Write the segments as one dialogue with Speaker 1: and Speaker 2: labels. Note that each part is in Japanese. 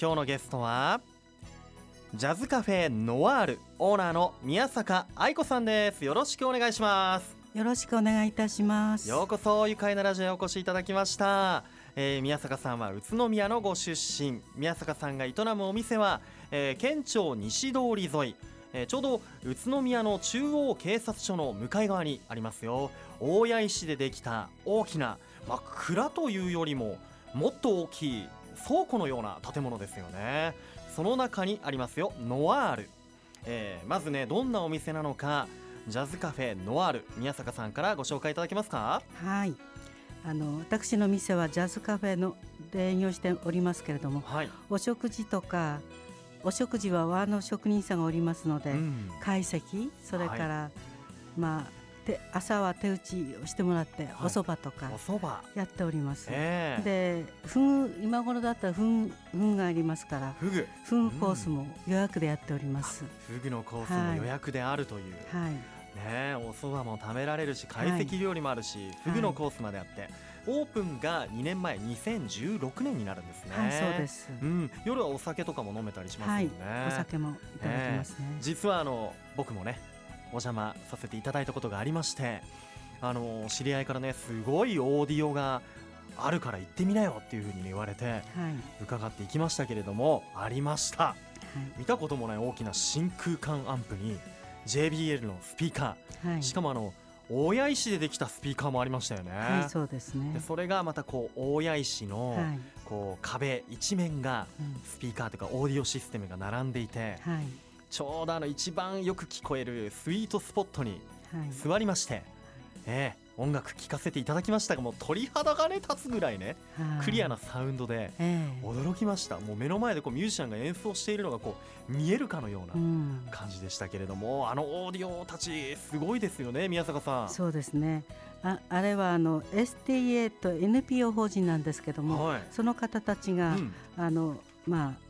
Speaker 1: 今日のゲストはジャズカフェノワールオーナーの宮坂愛子さんです。よろしくお願いします。
Speaker 2: よろしくお願いいたします。
Speaker 1: ようこそ愉快なラジオへお越しいただきました、えー宮坂さんは宇都宮のご出身。宮坂さんが営むお店は、えー県庁西通り沿い。えーちょうど宇都宮の中央警察署の向かい側にありますよ。大谷石でできた大きな、まあ、蔵というよりももっと大きい倉庫のような建物ですよね。その中にありますよノワール、えーまずねどんなお店なのかジャズカフェノワール。宮坂さんからご紹介いただけますか？
Speaker 2: はい。あの私の店はジャズカフェので営業しておりますけれども
Speaker 1: はい、
Speaker 2: お食事とかお食事は和の職人さんがおりますので、
Speaker 1: うん。
Speaker 2: 懐石それから、まあて朝は手打ちをしてもらって、
Speaker 1: はい。
Speaker 2: お蕎麦とかやっております、
Speaker 1: ええ。
Speaker 2: でフグ今頃だったらフグフグがありますから
Speaker 1: フグ
Speaker 2: フグコースも予約でやっております、
Speaker 1: フグのコースも予約であるという、
Speaker 2: はい。
Speaker 1: ねえお蕎麦も食べられるし懐石料理もあるし、フグのコースまであって、オープンが2年前2016年になるんですね。
Speaker 2: はいそうです、
Speaker 1: うん、夜はお酒とかも飲めたりしますよね、
Speaker 2: お酒もいただきますね。
Speaker 1: 実はあの僕もねお邪魔させていただいたことがありましてあの知り合いからねすごいオーディオがあるから行ってみなよっていうふうに言われて
Speaker 2: はい。
Speaker 1: 伺っていきましたけれどもありました。
Speaker 2: はい。
Speaker 1: 見たこともない大きな真空管アンプに JBL のスピーカ
Speaker 2: はい。
Speaker 1: ーしかもあの大谷石でできたスピーカーもありましたよね、
Speaker 2: はい、そうですね。
Speaker 1: で。それがまたこう大谷石の
Speaker 2: はい、
Speaker 1: こう壁一面が
Speaker 2: うん。
Speaker 1: スピーカーというかオーディオシステムが並んでいて
Speaker 2: はい、
Speaker 1: ちょうどあの一番よく聞こえるスイートスポットに
Speaker 2: はい、
Speaker 1: 座りまして、ええ音楽聴かせていただきましたがもう鳥肌がね立つぐらいね
Speaker 2: はい。
Speaker 1: クリアな。サウンドで
Speaker 2: ええ。
Speaker 1: 驚きました。もう目の前でこうミュージシャンが演奏しているのがこう見えるかのよう
Speaker 2: う、
Speaker 1: なん。感じでしたけれども、あのオーディオたちすごいですよね宮坂さん。
Speaker 2: そうですね。あ、あれはあの STA と NPO 法人なんですけども、
Speaker 1: はい。
Speaker 2: その方たちが、
Speaker 1: うん。
Speaker 2: あのまあ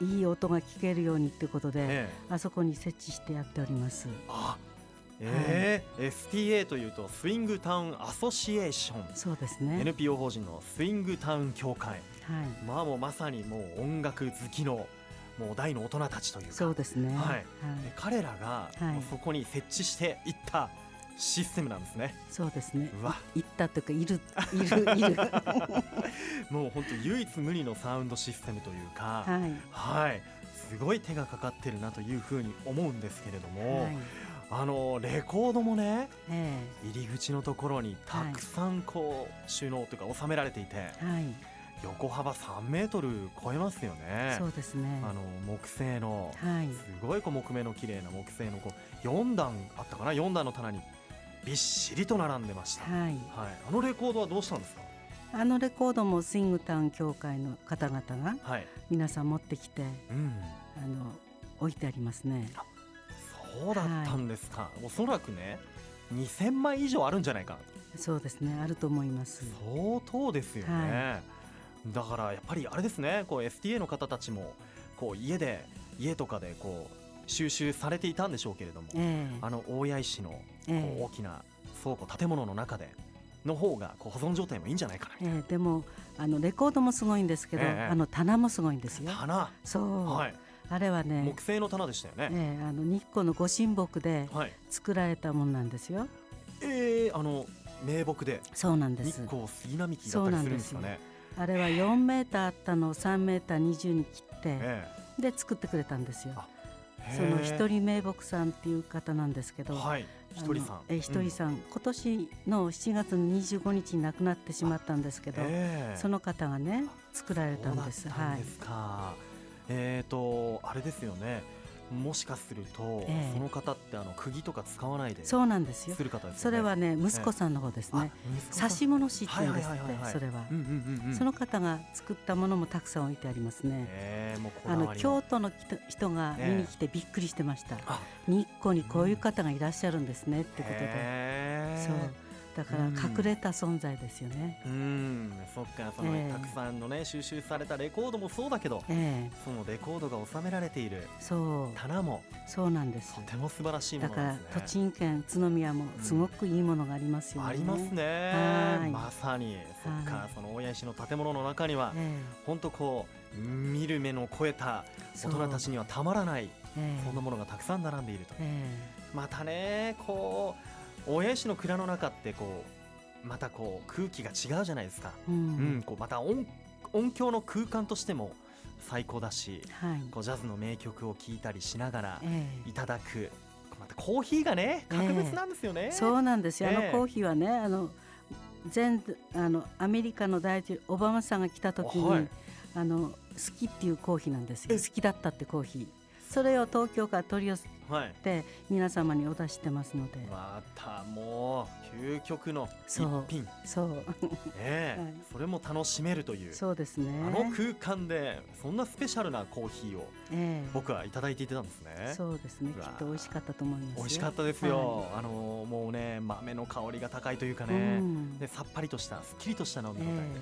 Speaker 2: いい音が聞けるようにってことで、
Speaker 1: ええ。
Speaker 2: あそこに設置してやっております。
Speaker 1: あええ。STA というとスイングタウンアソシエーション
Speaker 2: そうですね。
Speaker 1: NPO 法人のスイングタウン協会。
Speaker 2: はい、
Speaker 1: まあもうまさにもう音楽好きのもう大の大人たちというか。
Speaker 2: そうですね。
Speaker 1: はい。
Speaker 2: はい、
Speaker 1: で彼らがそこに設置していったシステムなんですね、
Speaker 2: そうですね。
Speaker 1: うわ
Speaker 2: 行ったとかいる いるいる。
Speaker 1: もう本当唯一無二のサウンドシステムというか
Speaker 2: はい。
Speaker 1: はいすごい手がかかってるなというふうに思うんですけれども、
Speaker 2: はい。
Speaker 1: あのレコードもね
Speaker 2: え
Speaker 1: 入り口のところにたくさんこう収納というか収められていて、
Speaker 2: えはい。
Speaker 1: 横幅3メートル超えますよね
Speaker 2: そうですね。
Speaker 1: あの木製の
Speaker 2: はい。
Speaker 1: すごいこう木目の綺麗な木製のこう4段あったかな？4段の棚にびっしりと並んでました、はい。
Speaker 2: はい。
Speaker 1: あのレコードはどうしたんですか？
Speaker 2: あのレコードもスイングタウン協会の方々が
Speaker 1: はい、
Speaker 2: 皆さん持ってきて
Speaker 1: うん、
Speaker 2: あの置いてありますね。
Speaker 1: そうだったんですか、おそらくね2000枚以上あるんじゃないか。
Speaker 2: そうですね。あると思います。
Speaker 1: 相当ですよね、
Speaker 2: は
Speaker 1: だからやっぱりあれですね。こう STA の方たちもこう家で家とかでこう収集されていたんでしょうけれども、
Speaker 2: ええ。
Speaker 1: あの大谷石の大きな倉庫建物の中での方がこう保存状態もいいんじゃないかな
Speaker 2: ええでもあのレコードもすごいんですけど、
Speaker 1: ええ。
Speaker 2: あの棚もすごいんですよ。
Speaker 1: 棚、
Speaker 2: そう、
Speaker 1: はい、
Speaker 2: あれはね、
Speaker 1: 木製の棚でしたよね、
Speaker 2: ええあの日光のご神木で
Speaker 1: はい。
Speaker 2: 作られたものなんですよ。
Speaker 1: えー、あの名木で
Speaker 2: そうなんです。
Speaker 1: 日光杉並木だったりするんですかね。
Speaker 2: あれは4メーターあったのを3メーター20に切って、
Speaker 1: え
Speaker 2: で作ってくれたんですよ。その一人名木さんっていう方なんですけど、
Speaker 1: はい。ひとりさん。
Speaker 2: えひとりさん、今年の7月の25日に亡くなってしまったんですけど、
Speaker 1: ええ。
Speaker 2: その方がね作られたんです。
Speaker 1: そうだった
Speaker 2: はい
Speaker 1: んですか、えーとあれですよねもしかすると、
Speaker 2: ええ。
Speaker 1: その方ってあの釘とか使わないで
Speaker 2: そうなんですよ。
Speaker 1: す。る方ですよね。
Speaker 2: それはね息子さんの方ですね。差し物師って言うんですってそれは。その方が作ったものもたくさん置いてありますね。
Speaker 1: えー、
Speaker 2: あの京都の人人が見に来てびっくりしてました。
Speaker 1: あ。
Speaker 2: 日光にこういう方がいらっしゃるんですねってことで。そうだから隠れた存在ですよね。
Speaker 1: うん。そっかその、
Speaker 2: ええ。
Speaker 1: たくさんのね収集されたレコードもそうだけど
Speaker 2: ええ。
Speaker 1: そのレコードが収められている。
Speaker 2: そう。
Speaker 1: 棚も
Speaker 2: そうなんです。
Speaker 1: と。ても素晴らしいも
Speaker 2: だから栃木県宇都宮もすごくいいものがありますよね。
Speaker 1: ありますね。
Speaker 2: はい。
Speaker 1: まさに。そっか
Speaker 2: はい。
Speaker 1: その大谷石の建物の中には
Speaker 2: え
Speaker 1: 本当こう見る目の超えた
Speaker 2: え
Speaker 1: 大人たちにはたまらない
Speaker 2: ええ。
Speaker 1: そんなものがたくさん並んでいると。
Speaker 2: え。
Speaker 1: またねこう大谷石の蔵の中ってこうまたこう空気が違うじゃないですか、
Speaker 2: えうん。
Speaker 1: うん、こうまた音音響の空間としても最高だし
Speaker 2: はい。
Speaker 1: こうジャズの名曲を聴いたりしながら
Speaker 2: え
Speaker 1: いただく。またコーヒーがね
Speaker 2: ええ。
Speaker 1: 格別なんですよね、
Speaker 2: えそうなんですよ。あの
Speaker 1: ええ
Speaker 2: コーヒーはねあの全あのアメリカの大統領オバマさんが来た時に、
Speaker 1: はい。
Speaker 2: あの好きっていうコーヒーなんですよ。
Speaker 1: え
Speaker 2: 好きだったってコーヒー。それを東京から取り寄せ
Speaker 1: はい。
Speaker 2: て皆様にお出ししてますので。
Speaker 1: またもう究極の一
Speaker 2: そう。
Speaker 1: 品。
Speaker 2: そう。
Speaker 1: ねえ、
Speaker 2: はい。
Speaker 1: それも楽しめるという。
Speaker 2: そうですね。
Speaker 1: あの空間でそんなスペシャルなコーヒーを
Speaker 2: ええ。
Speaker 1: 僕はいただいていたんですね。
Speaker 2: そうですね。きっと美味しかったと思いますよ。
Speaker 1: 美味しかったですよ、あのもうね豆の香りが高いというか
Speaker 2: はい
Speaker 1: ね、
Speaker 2: うん。
Speaker 1: でさっぱりとしたすっきりとした飲み
Speaker 2: え
Speaker 1: 応え、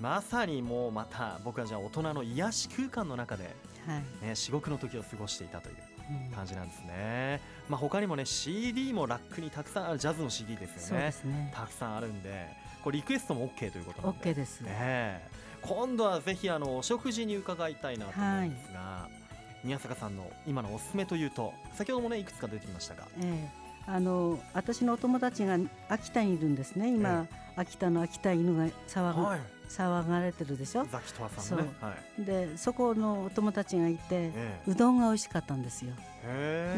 Speaker 1: まさにもうまた僕はじゃあ大人の癒し空間の中で、
Speaker 2: えはい。
Speaker 1: ね、至極の時を過ごしていたという
Speaker 2: うん
Speaker 1: 感じなんですね、まあ、他にもね CD もラックにたくさんあるジャズの CD ですよね。
Speaker 2: すね。
Speaker 1: たくさんあるんでこれリクエストも OK ということなんで
Speaker 2: OK です。
Speaker 1: ね。え。今度はぜひあのお食事に伺いたいなと思うんですが、宮坂さんの今のおすすめというと先ほどもねいくつか出てきましたが。
Speaker 2: ええ。あの私のお友達が秋田にいるんですね。今、秋田の秋田犬が騒が,、
Speaker 1: はい
Speaker 2: 騒がれてるでしょ？
Speaker 1: ザキトワさんのねはい
Speaker 2: でそこのお友達がいて
Speaker 1: え
Speaker 2: うどんが美味しかったんですよ。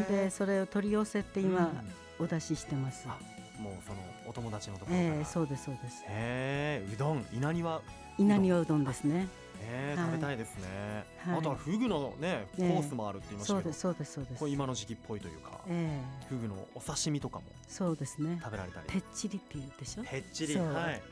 Speaker 2: でそれを取り寄せて今、
Speaker 1: うん
Speaker 2: お出ししてます。
Speaker 1: あもうそのお友達のところから、
Speaker 2: ええそうですそうです。
Speaker 1: へえうどん。稲庭。
Speaker 2: 稲庭うどんですね。
Speaker 1: へえ
Speaker 2: はい
Speaker 1: 食べたいですね、
Speaker 2: はい。
Speaker 1: あとはフグのねコ
Speaker 2: え。え
Speaker 1: ースもあるって言いましたけど、
Speaker 2: そうですそうですそうです。
Speaker 1: これ今の時期っぽいというか、
Speaker 2: ええ。
Speaker 1: フグのお刺身とかも。
Speaker 2: そうですね。
Speaker 1: 食べられたり。
Speaker 2: てっちりって言うでしょ？
Speaker 1: へっちりはい。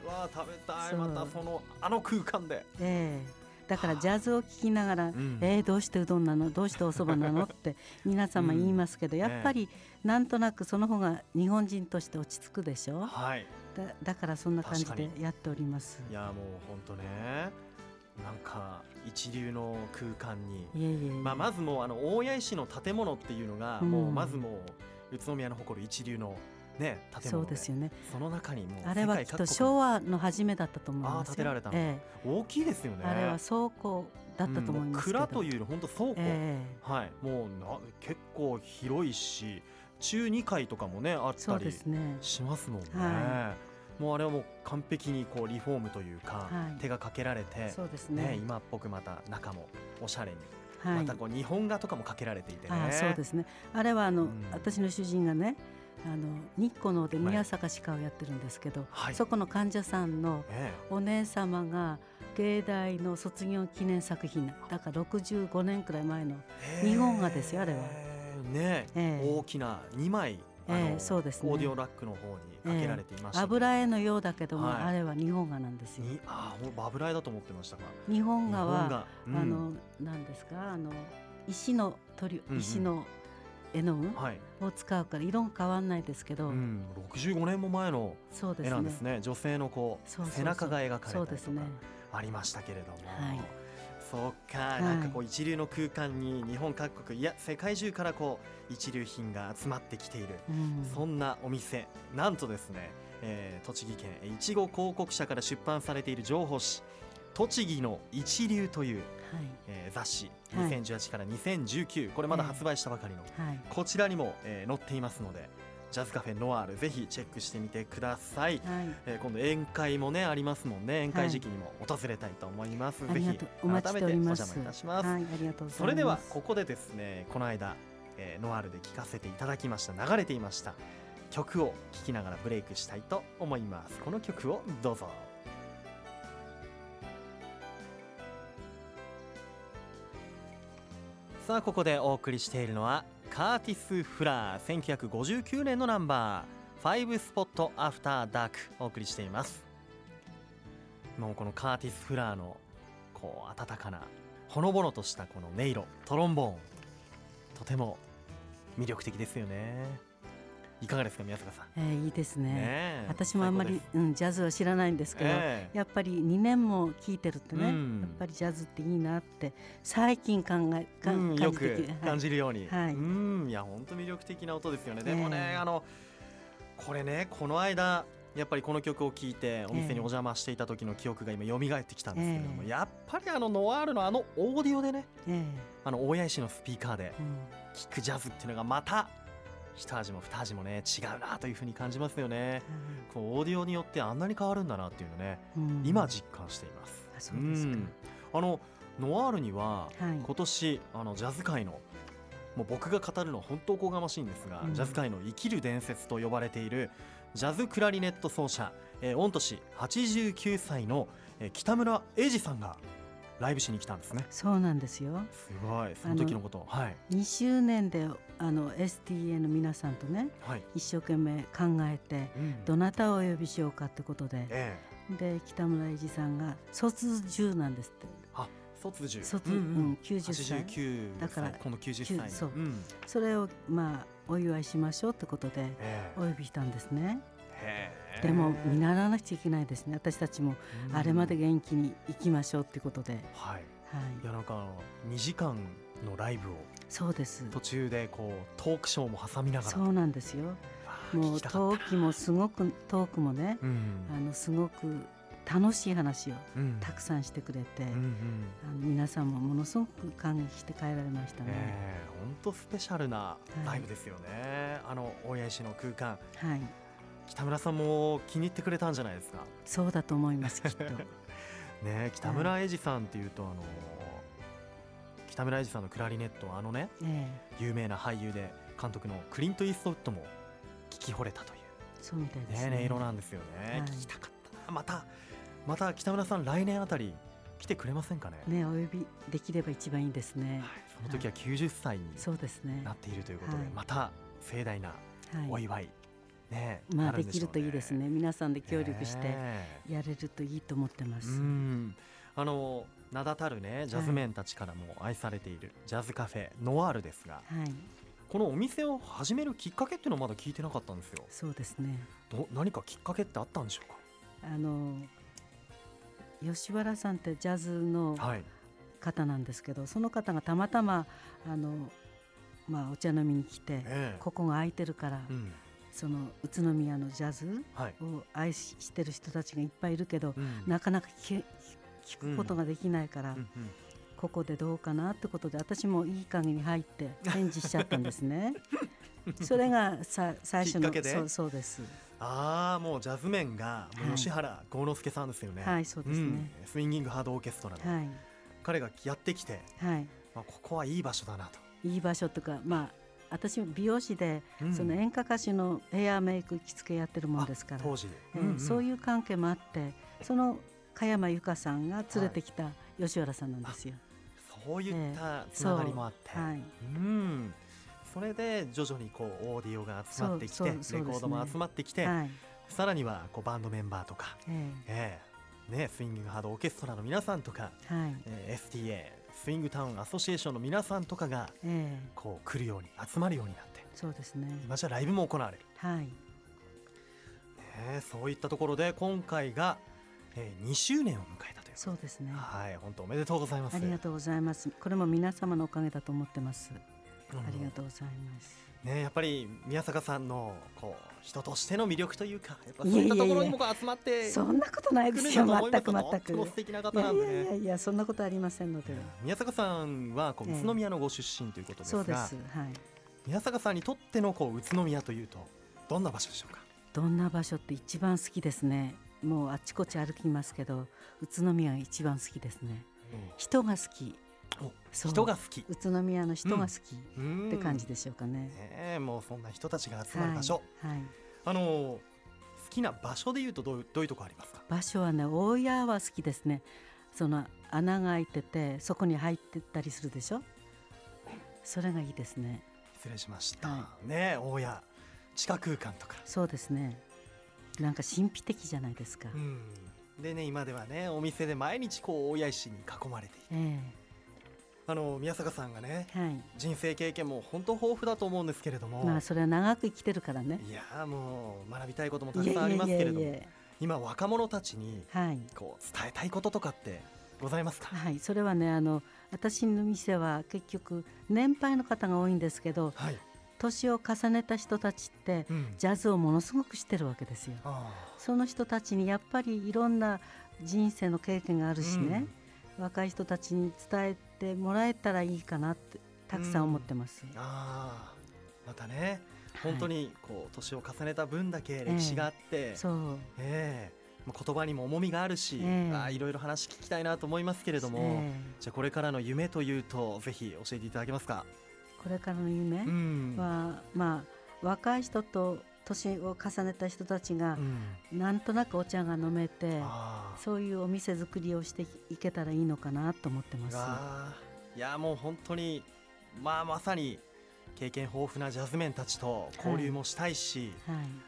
Speaker 1: わあ食べたい。またそのあの空間で、
Speaker 2: ええだからジャズを聴きながら、
Speaker 1: うん。
Speaker 2: えー、どうしてうどんなの？どうしてお蕎麦なの？って 皆様言いますけど、
Speaker 1: うん
Speaker 2: やっぱりなんとなくその方が日本人として落ち着くでしょ？
Speaker 1: はい。
Speaker 2: だだからそんな感じでやっております。
Speaker 1: いやもう本当ね。なんか一流の空間に。
Speaker 2: いえいえ。
Speaker 1: まあ、まずもうあの大谷石の建物っていうのが、
Speaker 2: うん。
Speaker 1: もうまずもう宇都宮の誇る一流の、ね、建
Speaker 2: そ
Speaker 1: 物で
Speaker 2: うですよね。
Speaker 1: その中にもう
Speaker 2: あれはきっと昭和の初めだったと思います
Speaker 1: 建てられたの。
Speaker 2: え
Speaker 1: 大きいですよね。
Speaker 2: えあれは倉庫だったと思います
Speaker 1: うん蔵というより本当倉庫、
Speaker 2: え
Speaker 1: はい。もうな結構広いし中2階とかもねあったりしますもんね、
Speaker 2: は
Speaker 1: もうあれはもう完璧にこうリフォームというか、
Speaker 2: はい。
Speaker 1: 手がかけられて
Speaker 2: そうです
Speaker 1: ね。
Speaker 2: ね
Speaker 1: 今っぽくまた中もおしゃれに、
Speaker 2: はい。
Speaker 1: またこう日本画とかもかけられていてね。
Speaker 2: あーそうですね。あれはあの、
Speaker 1: うん。
Speaker 2: 私の主人がねあの日光の方で宮坂歯科をやってるんですけど、
Speaker 1: はい。
Speaker 2: そこの患者さんの
Speaker 1: え
Speaker 2: お姉様が芸大の卒業記念作品だから65年くらい前の、
Speaker 1: え。
Speaker 2: 日本画ですよあれは。
Speaker 1: ね。
Speaker 2: ええ。
Speaker 1: 大きな2枚
Speaker 2: ええそうですね。
Speaker 1: オーディオラックの方にかけられていました、
Speaker 2: 油絵のようだけども、
Speaker 1: はい。
Speaker 2: あれは日本画なんですよ。
Speaker 1: にああもうバブラ絵だと思ってましたが
Speaker 2: 日本画は
Speaker 1: うん。
Speaker 2: あの何ですかあの石の鳥
Speaker 1: うんうん。
Speaker 2: 石の絵の具
Speaker 1: はい、
Speaker 2: を使うから色が変わんないですけど、
Speaker 1: うん、65年も前の
Speaker 2: そうですね。
Speaker 1: 絵なんですね。女性のこう背中が描かれたりとかありましたけれども、
Speaker 2: はい。
Speaker 1: そっか、
Speaker 2: い。
Speaker 1: なんかこう一流の空間に日本各国いや世界中からこう一流品が集まってきている、
Speaker 2: うん。
Speaker 1: そんなお店。なんとですね、えー栃木県いちご広告社から出版されている情報誌「栃木の一流」という、
Speaker 2: はい。
Speaker 1: えー雑誌
Speaker 2: はい。
Speaker 1: 2018から2019、これまだ発売したばかりの、
Speaker 2: はい。
Speaker 1: こちらにも、えー載っていますのでジャズカフェノワールぜひチェックしてみてください、
Speaker 2: はい。
Speaker 1: えー今度宴会もねありますもんね宴会時期にも訪れたいと思います、
Speaker 2: ありが
Speaker 1: ぜひ。改めてお邪魔いたします、
Speaker 2: はいます。
Speaker 1: それではここでですねこの間、えーノワールで聴かせていただきました。流れていました曲を聴きながらブレイクしたいと思います。この曲をどうぞさあここでお送りしているのはカーティス・フラー1959年のナンバー5スポットアフターダークお送りしています。もうこのカーティス・フラーのこう温かなほのぼのとしたこの音色トロンボーンとても魅力的ですよね。いかがですか宮坂さん？
Speaker 2: えーいいですね。
Speaker 1: ねえ
Speaker 2: 私もあんまりうん、ジャズは知らないんですけど、
Speaker 1: ええ。
Speaker 2: やっぱり2年も聴いてるとね、
Speaker 1: うん。
Speaker 2: やっぱりジャズっていいなって最近考えか
Speaker 1: うん、
Speaker 2: 感
Speaker 1: よく感じるように、
Speaker 2: はい。
Speaker 1: うんいや本当魅力的な音ですよね。でもね、
Speaker 2: ええ。
Speaker 1: あのこれねこの間やっぱりこの曲を聴いてお店にお邪魔していた時の記憶が今蘇ってきたんですけれども、
Speaker 2: ええ。
Speaker 1: やっぱりあのノワールのあのオーディオでね
Speaker 2: え
Speaker 1: あの大谷石のスピーカーで聴くジャズっていうのがまた一味も二味もね違うなというふうに感じますよね。こうオーディオによってあんなに変わるんだなっていうのね、
Speaker 2: うん。
Speaker 1: 今実感しています。
Speaker 2: あそうです
Speaker 1: あのノワールには
Speaker 2: はい。
Speaker 1: 今年あのジャズ界のもう僕が語るのは本当おこがましいんですが、
Speaker 2: うん。
Speaker 1: ジャズ界の生きる伝説と呼ばれているジャズクラリネット奏者、えー、御年89歳の、えー北村英二さんがライブしに来たんですね。
Speaker 2: そうなんですよ。
Speaker 1: すごい。その時のこと。をはい。
Speaker 2: 2周年であの STA の皆さんとね
Speaker 1: はい、
Speaker 2: 一生懸命考えて
Speaker 1: うん。
Speaker 2: どなたをお呼びしようかってことで
Speaker 1: ええ。
Speaker 2: で北村英二さんが卒10なんですって。
Speaker 1: あ卒10
Speaker 2: 卒、
Speaker 1: う
Speaker 2: うん。ん
Speaker 1: うん
Speaker 2: 90歳。
Speaker 1: 89
Speaker 2: だから
Speaker 1: 歳今度90歳。
Speaker 2: そう。
Speaker 1: うん。
Speaker 2: それをまあお祝いしましょうってことで
Speaker 1: え
Speaker 2: お呼びしたんですね。でも見習わなくちゃいけないですね。私たちも
Speaker 1: うん。
Speaker 2: あれまで元気に行きましょうってことで、
Speaker 1: はい。
Speaker 2: はい。
Speaker 1: いやなんかあの2時間のライブを
Speaker 2: そうです。
Speaker 1: 途中でこうトークショーも挟みながら。
Speaker 2: そうなんですよ。もうトークもすごくトークもね
Speaker 1: うん。
Speaker 2: あのすごく楽しい話を
Speaker 1: うん。
Speaker 2: たくさんしてくれて、
Speaker 1: うんうん。
Speaker 2: あの皆さんもものすごく感激して帰られましたね。
Speaker 1: ええ本当スペシャルなライブですよね、あの大谷石の空間。
Speaker 2: はい、
Speaker 1: 北村さんも気に入ってくれたんじゃないですか？
Speaker 2: そうだと思いますきっと。
Speaker 1: ね北村英二さんっていうとあの北村英二さんのクラリネットあのね
Speaker 2: ええ、
Speaker 1: 有名な俳優で監督のクリント・イーストウッドも聞き惚れたとい
Speaker 2: そうみたいで
Speaker 1: う
Speaker 2: す
Speaker 1: ね。音色なんですよね、
Speaker 2: はい。
Speaker 1: 聞きたかったな。またまた北村さん来年あたり来てくれませんかね？
Speaker 2: ね、お呼びできれば一番いいですね。
Speaker 1: はい、その時は90歳に。なっているということで、
Speaker 2: はい。
Speaker 1: また盛大な
Speaker 2: はい。
Speaker 1: お祝い、ね
Speaker 2: まあできるといいですね。皆さんで協力して
Speaker 1: ね
Speaker 2: やれるといいと思ってま
Speaker 1: う
Speaker 2: す。
Speaker 1: んあの名だたるねジャズメンたちからも愛されているジャズカフェノワールですが
Speaker 2: はい、
Speaker 1: このお店を始めるきっかけっていうのはまだ聞いてなかったんですよ。
Speaker 2: そうですね。
Speaker 1: ど何かきっかけってあったんでしょ
Speaker 2: あの吉原さんってジャズの
Speaker 1: うかはい。
Speaker 2: 方なんですけど、その方がたまたまあのまあお茶飲みに来て、
Speaker 1: ええ。
Speaker 2: ここが空いてるから、
Speaker 1: うん。
Speaker 2: その宇都宮のジャズ
Speaker 1: はい、
Speaker 2: を愛してる人たちがいっぱいいるけど、
Speaker 1: うん。
Speaker 2: なかなか聞け聞くことができないから、
Speaker 1: うん。うん
Speaker 2: ここでどうかなってことで私もいい加減に入って返事しちゃったんですね。それがさ最初の
Speaker 1: きっかけで？
Speaker 2: そうそうです。
Speaker 1: ああもうジャズメンが吉原幸之助さんですよね。
Speaker 2: はいそうですね。
Speaker 1: ん。スインギングハードオーケストラの、
Speaker 2: はい。
Speaker 1: 彼がやってきて、
Speaker 2: はい。
Speaker 1: まあ、ここはいい場所だなと、
Speaker 2: いい場所とかまあ私も美容師で、
Speaker 1: うん。
Speaker 2: その演歌歌手のヘアメイク着付けやってるもんですから、
Speaker 1: 当時、
Speaker 2: ええ
Speaker 1: うんうん。
Speaker 2: そういう関係もあってその加山由香さんが連れてきた吉原さんなんですよ。
Speaker 1: そういったつながりもあって、
Speaker 2: はい。
Speaker 1: うん。それで徐々にこうオーディオが集まってきて、
Speaker 2: ね。
Speaker 1: レコードも集まってきて、
Speaker 2: はい。
Speaker 1: さらにはこうバンドメンバーとか、
Speaker 2: え
Speaker 1: え。えね、スインギングハードオーケストラの皆さんとか、
Speaker 2: えはい。
Speaker 1: えー STA スイングタウンアソシエーションの皆さんとかが
Speaker 2: ええ。
Speaker 1: こう来るように集まるようになって
Speaker 2: そうですね。
Speaker 1: 今じゃライブも行われる、
Speaker 2: はい。
Speaker 1: ね、そういったところで今回が、えー、2周年を迎えたという。
Speaker 2: そうですね。
Speaker 1: はい本当おめでとうございます。
Speaker 2: ありがとうございます。これも皆様のおかげだと思ってます。
Speaker 1: うん。
Speaker 2: ありがとうございます。
Speaker 1: ね、やっぱり宮坂さんのこう人としての魅力というかやっぱそう
Speaker 2: い
Speaker 1: ったところにも集まって
Speaker 2: そんなことないですよ。全く全
Speaker 1: とっても素
Speaker 2: く
Speaker 1: 敵な方ないんでね。
Speaker 2: やいやいやそんなことありませんので。
Speaker 1: 宮坂さんはこう
Speaker 2: ええ。
Speaker 1: 宇都宮のご出身ということですが、
Speaker 2: そうです。はい。
Speaker 1: 宮坂さんにとってのこう宇都宮というとどんな場所でしょうか？
Speaker 2: どんな場所って一番好きですねもうあっちこっち歩きますけど宇都宮が一番好きですね。人が好き。
Speaker 1: 人が好き。
Speaker 2: 宇都宮の人が好き。
Speaker 1: っ
Speaker 2: って感じでしょうかね、
Speaker 1: ねえもうそんな人たちが集まる場所、
Speaker 2: はい、はい。
Speaker 1: あの好きな場所でいうとどういうどういうとこありますか？
Speaker 2: 場所はね大家は好きですね。その穴が開いててそこに入ってったりするでしょ？それがいいですね。
Speaker 1: 失礼しました、
Speaker 2: は
Speaker 1: ねえ大家地下空間とか、
Speaker 2: そうですねなんか神秘的じゃないですか、
Speaker 1: うん、でね今ではねお店で毎日こう大家石に囲まれている。
Speaker 2: ええ。
Speaker 1: あの宮坂さんがね
Speaker 2: はい。
Speaker 1: 人生経験も本当豊富だと思うんですけれども、
Speaker 2: まあそれは長く生きてるからね。
Speaker 1: いやーもう学びたいこともたくさんありますけれども。今若者たちに
Speaker 2: はい。
Speaker 1: こう伝えたいこととかってございますか、
Speaker 2: はいそれはねあの私の店は結局年配の方が多いんですけど
Speaker 1: はい、
Speaker 2: 年を重ねた人たちって
Speaker 1: うん、
Speaker 2: ジャズをものすごく知ってるわけですよ。
Speaker 1: あ
Speaker 2: その人たちにやっぱりいろんな人生の経験があるしね、若い人たちに伝えてもらえたらいいかなってたくさん思ってます。
Speaker 1: ーあーまたね
Speaker 2: はい。
Speaker 1: 本当にこう年を重ねた分だけ歴史があって、
Speaker 2: そう。
Speaker 1: ええ。まあ言葉にも重みがあるし、
Speaker 2: ええ。
Speaker 1: あーいろいろ話聞きたいなと思いますけれども、
Speaker 2: え。
Speaker 1: じゃあこれからの夢というとぜひ教えていただけますか？
Speaker 2: えこれからの夢
Speaker 1: うん。
Speaker 2: は、まあ若い人と年を重ねた人たちが
Speaker 1: うん。
Speaker 2: なんとなくお茶が飲めてそういうお店作りをしていけたらいいのかなと思ってます。
Speaker 1: いやもう本当にまあまさに経験豊富なジャズメンたちと交流もしたいし、
Speaker 2: い、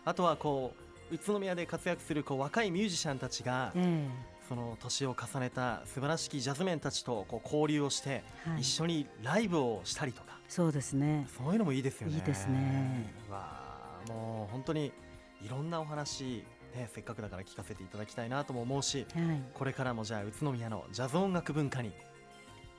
Speaker 1: あとはこう宇都宮で活躍するこう若いミュージシャンたちが
Speaker 2: え
Speaker 1: その年を重ねた素晴らしきジャズメンたちとこう交流をして
Speaker 2: えはい、
Speaker 1: 一緒にライブをしたりとか。
Speaker 2: そうですね。
Speaker 1: そういうのもいいですよね。
Speaker 2: いいですね。
Speaker 1: わあもう本当にいろんなお話、ね、せっかくだから聞かせていただきたいなとも思うし
Speaker 2: はい、
Speaker 1: これからもじゃあ宇都宮のジャズ音楽文化に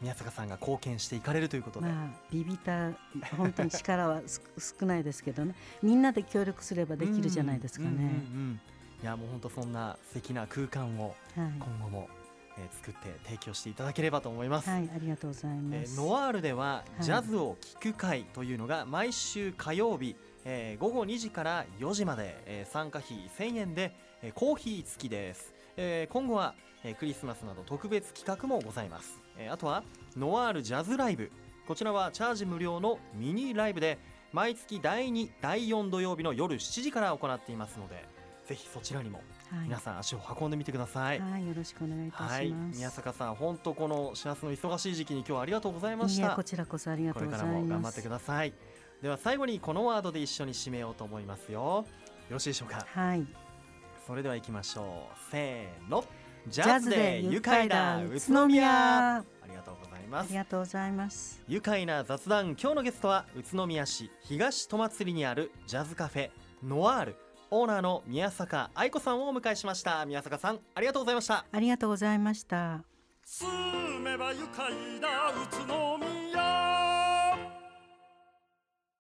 Speaker 1: 宮坂さんが貢献していかれるということで、
Speaker 2: まあビビた本当に力はす少ないですけどね。みんなで協力すればできるじゃないですかね。
Speaker 1: うんうんうんうんいやもう本当そんな素敵な空間を
Speaker 2: はい、
Speaker 1: 今後も、えー作って提供していただければと思います。
Speaker 2: はい、ありがとうございます。
Speaker 1: えーノワールでは
Speaker 2: はい。
Speaker 1: ジャズを聴く会というのが毎週火曜日、えー午後2時から4時まで、えー参加費1000円で、えーコーヒー付きです、えー今後は、えークリスマスなど特別企画もございます、えーあとはノワールジャズライブ。こちらはチャージ無料のミニライブで毎月第2第4土曜日の夜7時から行っていますのでぜひそちらにも
Speaker 2: はい、
Speaker 1: 皆さん足を運んでみてください、
Speaker 2: はい、よろしくお願いいたします。
Speaker 1: はい、宮坂さん、本当この幸せの忙しい時期に今日はありがとうございました
Speaker 2: こ。ちらこそありが
Speaker 1: ことれ
Speaker 2: うござい
Speaker 1: からも頑張って
Speaker 2: ます。
Speaker 1: ください。では最後にこのワードで一緒に締めようと思いますよ。よろしいでしょうか？
Speaker 2: はい、
Speaker 1: それでは行きましょう。せーの。ジ
Speaker 2: ジ
Speaker 1: ャズで愉
Speaker 2: 愉快
Speaker 1: 快な
Speaker 2: な宇
Speaker 1: 宇
Speaker 2: 都宮。
Speaker 1: ありがとうございます
Speaker 2: あり。がとうございます。
Speaker 1: 愉快な雑談今日のゲストは宇都宮市東戸祭にあるジャズカフェノワールオーナーの宮坂愛子さんをお迎えしました。宮坂さんありがとうございました。
Speaker 2: ありがとうございました。
Speaker 3: 住めば愉快な宇都宮